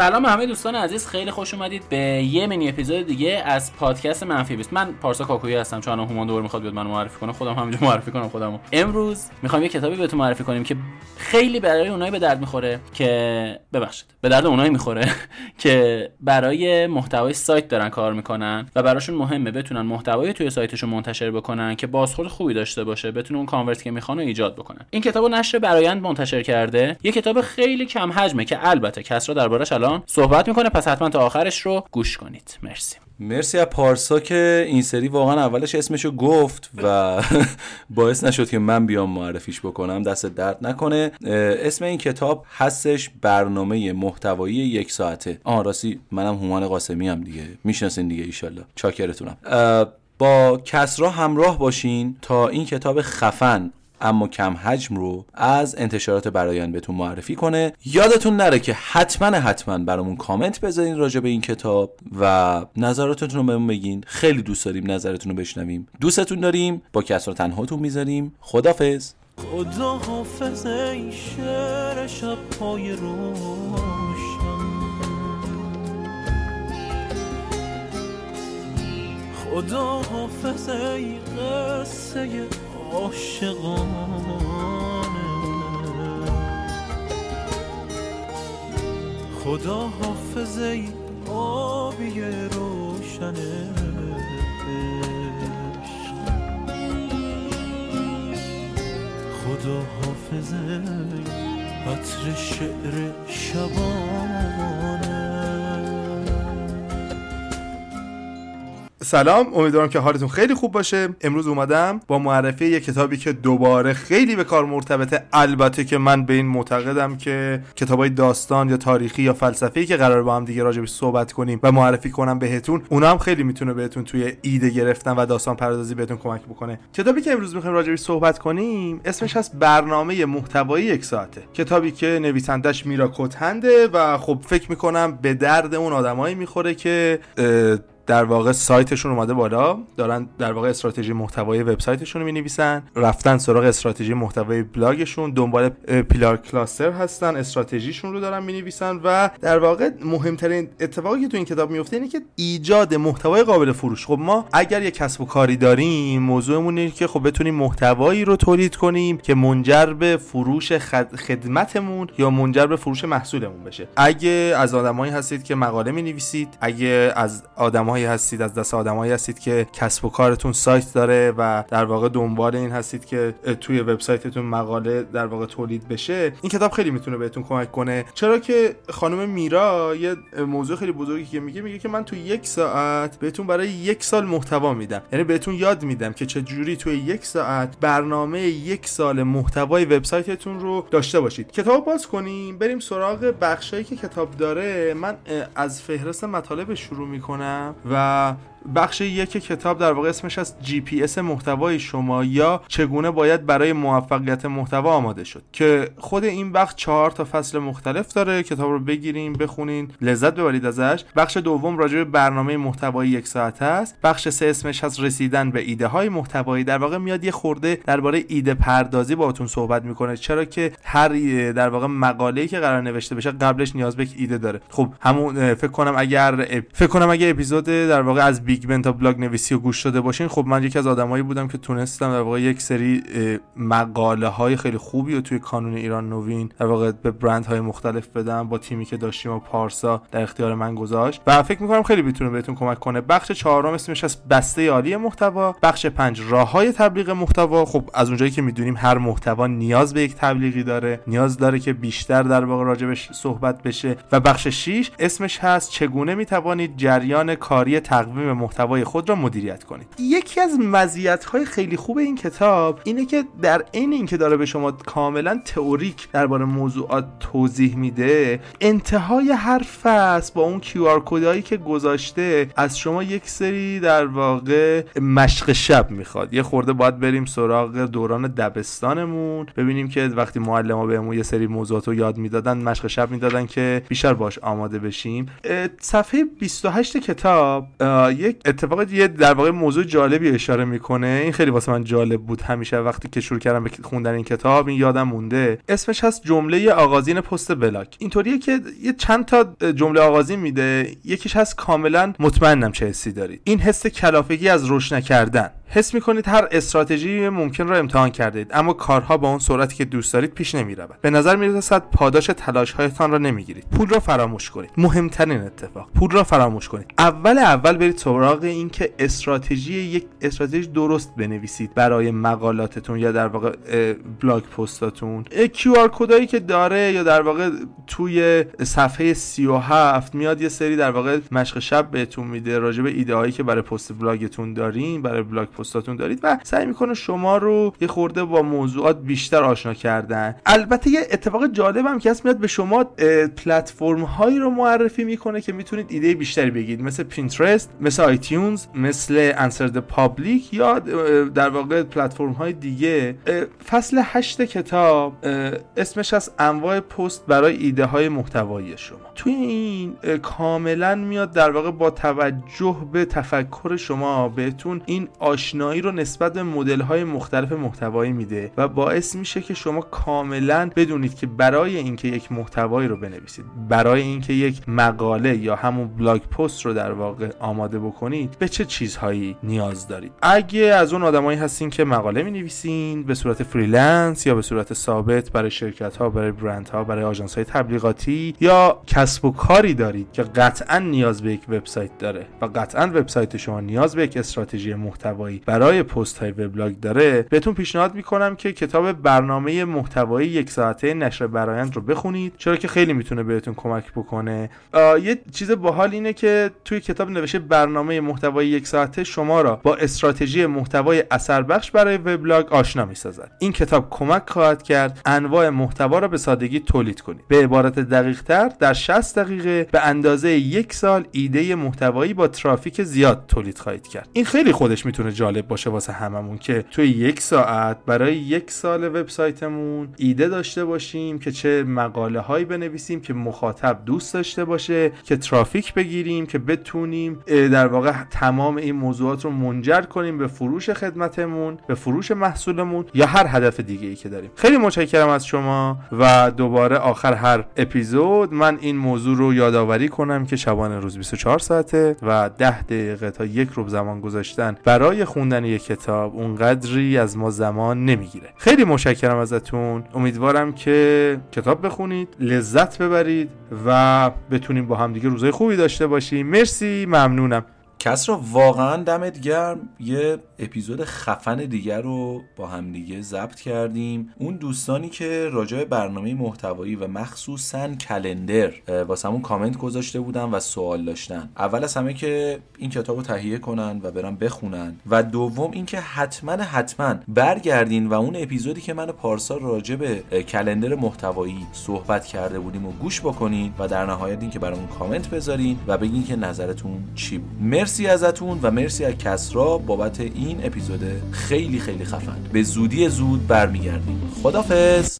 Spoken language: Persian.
سلام همه دوستان عزیز خیلی خوش اومدید به یه منی اپیزود دیگه از پادکست منفی بیست. من پارسا کاکویی هستم چون هومان دور می‌خواد بیاد منو معرفی کنه خودم همینجا معرفی کنم خودمو. امروز می‌خوام یه کتابی بهتون معرفی کنیم که خیلی برای اونایی به درد می‌خوره که ببخشید به درد اونایی می‌خوره که برای محتوای سایت دارن کار می‌کنن و براشون مهمه بتونن محتوای توی سایتشون منتشر بکنن که بازخورد خوبی داشته باشه بتونن اون کانورت که می‌خوان ایجاد بکنن. این کتابو نشر برایند منتشر کرده. یه کتاب خیلی کم حجمه که البته کسرا دربارش صحبت می‌کنه پس حتما تا آخرش رو گوش کنید. مرسی. مرسی از پارسا که این سری واقعا اولش اسمشو گفت و باعث نشد که من بیام معرفیش بکنم. دست درد نکنه. اسم این کتاب هستش برنامه محتوایی یک ساعته. آن راستی منم هومان قاسمی هم دیگه. می‌شناسین دیگه ایشالله. چاکرتونم. با کسرا همراه باشین تا این کتاب خفن اما کم حجم رو از انتشارات برایان بهتون معرفی کنه. یادتون نره که حتما حتما برامون کامنت بذارین راجع به این کتاب و نظراتتون رو بهمون بگین. خیلی دوست داریم نظرتون رو بشنویم. دوستتون داریم. با کسرا تنهاتون می‌ذاریم. خدافظ خدا حافظ ای شعر شب پای روشن. خدا حافظ ای قصه عاشقانه. خدا حافظ ای آبی روشن خدا حافظ عطر شعر شبانه. سلام امیدوارم که حالتون خیلی خوب باشه. امروز اومدم با معرفی یک کتابی که دوباره خیلی به کار مرتبطه. البته که من به این معتقدم که کتابای داستان یا تاریخی یا فلسفی که قرار با هم دیگه راجبش صحبت کنیم و معرفی کنم بهتون اونا هم خیلی می‌تونه بهتون توی ایده گرفتن و داستان پردازی بهتون کمک بکنه. کتابی که امروز می‌خوایم راجبش صحبت کنیم اسمش هست برنامه محتوایی یک ساعته. کتابی که نویسندش میرا کوتهنده و خب فکر می‌کنم به درد اون آدمایی می‌خوره که در واقع سایتشون اومده بالا. دارن در واقع استراتژی محتوای وبسایتشون رو می‌نویسن. رفتن سراغ استراتژی محتوای بلاگشون. دنبال پیلار کلاستر هستن. استراتژیشون رو دارن می‌نویسن و در واقع مهمترین اتفاقی که تو این کتاب میفته اینه که ایجاد محتوای قابل فروش. خب ما اگر یه کسب و کاری داریم موضوعمون اینه که خب بتونیم محتوایی رو تولید کنیم که منجر به فروش خدمتمون یا منجر به فروش محصولمون بشه. اگه از آدمایی هستید که مقاله می‌نویسید اگه از آدمایی هستید از دست آدمایی هستید که کسب و کارتون سایت داره و در واقع دنبال این هستید که توی وبسایتتون مقاله در واقع تولید بشه. این کتاب خیلی می‌تونه بهتون کمک کنه. چرا که خانم میرا یه موضوع خیلی بزرگی که میگه میگه که من توی یک ساعت بهتون برای یک سال محتوا میدم. یعنی بهتون یاد میدم که چه جوری توی یک ساعت برنامه یک سال محتوای وبسایتتون رو داشته باشید. کتاب باز کنیم بریم سراغ بخشایی که کتاب داره. من از فهرست مطالب شروع می‌کنم. و بخش یک کتاب در واقع اسمش از جی پی اس محتوای شما یا چگونه باید برای موفقیت محتوا آماده شد که خود این بخش چهار تا فصل مختلف داره کتاب رو بگیریم بخونین لذت ببرید ازش. بخش دوم راجع به برنامه محتوایی یک ساعت است. بخش سه اسمش از رسیدن به ایده های محتوایی. در واقع میاد یه خورده درباره ایده پردازی باهاتون صحبت می‌کنه چرا که هر در واقع مقاله‌ای که قرار نوشته بشه قبلش نیاز به ایده داره. خب همون فکر کنم اگر فکر کنم اگه اپیزود در واقع از Big Bang تا بلاگ نویسی رو گوش داده باشین خب من یکی از آدمایی بودم که تونستم در واقع یک سری مقاله های خیلی خوبی رو توی کانون ایران نوین در واقع به برند های مختلف بدم با تیمی که داشتیم و پارسا در اختیار من گذاشت و فکر می‌کنم خیلی می‌تونه بهتون کمک کنه. بخش چهارم اسمش از بسته عالی محتوا بخش پنج راه های تبلیغ محتوا. خب از اونجایی که می‌دونیم هر محتوا نیاز به یک تبلیغی داره نیاز داره که بیشتر در واقع راجبش صحبت بشه. و بخش 6 اسمش هست چگونه می‌توانید جریان کاری تقویم محتوای خود را مدیریت کنید. یکی از مزیت‌های خیلی خوب این کتاب اینه که در عین اینکه داره به شما کاملا تئوریک درباره موضوعات توضیح میده انتهای هر فصل با اون کیو آر کدایی که گذاشته از شما یک سری در واقع مشق شب می‌خواد. یه خورده باید بریم سراغ دوران دبستانمون ببینیم که وقتی معلم بهمون یه سری موضوعات رو یاد می‌دادن مشق شب می‌دادن که بیشتر باش آماده بشیم. صفحه 28 کتاب یه یک اتفاق یه در واقع موضوع جالبی اشاره می‌کنه. این خیلی واسه من جالب بود. همیشه وقتی که شروع کردم به خوندن این کتاب این یادم مونده. اسمش هست جمله آغازین پست بلاک. اینطوریه که یه چند تا جمله آغازین میده. یکیش هست کاملا مطمئنم چه حسی دارید. این حس کلافگی از روش نکردن. حس می‌کنید هر استراتژی ممکن را امتحان کردید اما کارها با اون سرعتی که دوست دارید پیش نمی‌رود. به نظر می‌رسد پاداش تلاش هایتان را نمی‌گیرید. پول را فراموش کنید. مهمترین اتفاق پول را فراموش کنید. اول اول برید سراغ این که استراتژی یک استراتژی درست بنویسید برای مقالاتتون یا در واقع blog post اتون. QR code ایی که داره یا در واقع توی صفحه 37 میاد یه سری در واقع مشق شب بهتون میده راجع به ایده هایی که برای پست بلاگتون دارین برای blog post اتون دارید و سعی می‌کنه شما رو یه خورده با موضوعات بیشتر آشنا کردن. البته یه اتفاق جالب هم که هست میاد به شما پلتفرم هایی رو معرفی می‌کنه که می‌تونید ایده بیشتری بگید مثل Pinterest مثل iTunes مثل Answer the Public یا در واقع پلتفرم های دیگه فصل هشت کتاب اسمش از انواع پست برای ایده های محتوایی شما. توی این کاملا میاد در واقع با توجه به تفکر شما بهتون این آشنایی رو نسبت به مدل های مختلف محتوایی میده و باعث میشه که شما کاملا بدونید که برای اینکه یک محتوایی رو بنویسید برای اینکه یک مقاله یا همون blog post رو در واقع آماده بکنید به چه چیزهایی نیاز دارید؟ اگه از اون آدمایی هستین که مقاله می نویسین به صورت freelance یا به صورت ثابت برای شرکت ها برای برند ها برای آژانس های تبلیغاتی یا کسب و کاری دارید که قطعا نیاز به یک وبسایت داره و قطعا وبسایت شما نیاز به یک استراتژی محتوایی برای پست های وبلاگ داره بهتون پیشنهاد می‌کنم که کتاب برنامه محتوایی یک ساعته نشر برایند رو بخونید چرا که خیلی می‌تونه بهتون کمک بکنه. یه چیز باحال اینه که توی کتاب نوشته برنامه محتوایی یک ساعته شما را با استراتژی محتوای اثر بخش برای وبلاگ آشنا می‌سازد. این کتاب کمک خواهد کرد انواع محتوا را به سادگی تولید کنید. به عبارت دقیق تر در 60 دقیقه به اندازه یک سال ایده محتوایی با ترافیک زیاد تولید خواهید کرد. این خیلی خودش می‌تونه جالب باشه واسه هممون که توی یک ساعت برای یک سال وبسایتمون ایده داشته باشیم که چه مقاله هایی بنویسیم که مخاطب دوست داشته باشه که ترافیک بگیریم که بتونیم در واقع تمام این موضوعات رو منجر کنیم به فروش خدمتمون به فروش محصولمون یا هر هدف دیگه ای که داریم. خیلی متشکرم از شما و دوباره آخر هر اپیزود من این موضوع رو یادآوری کنم که شبانه روز 24 ساعته و 10 دقیقه تا یک روب زمان گذاشتن برای خوندن یک کتاب اونقدری از ما زمان نمی‌گیره. خیلی متشکرم ازتون. امیدوارم که کتاب بخونید لذت ببرید و بتونیم با همدیگه روزای خوبی داشته باشیم. مرسی ممنونم. کس را واقعا دمت گرم. یه اپیزود خفن دیگر رو با همدیگه ضبط کردیم. اون دوستانی که راجع برنامه محتوایی و مخصوصا کلندر واسمون کامنت گذاشته بودن و سوال داشتن. اول از همه که این کتاب رو تهیه کنن و برن بخونن. و دوم اینکه حتما حتما برگردین و اون اپیزودی که من پارسا راجع به کلندر محتوایی صحبت کرده بودیم و گوش بکنین و در نهایت اینکه برامون کامنت بذارین و بگین که نظرتون چی بود. مرسی ازتون و مرسی از کسرا بابت این اپیزود خیلی خیلی خفن. به زودی زود برمیگردیم. خدافظ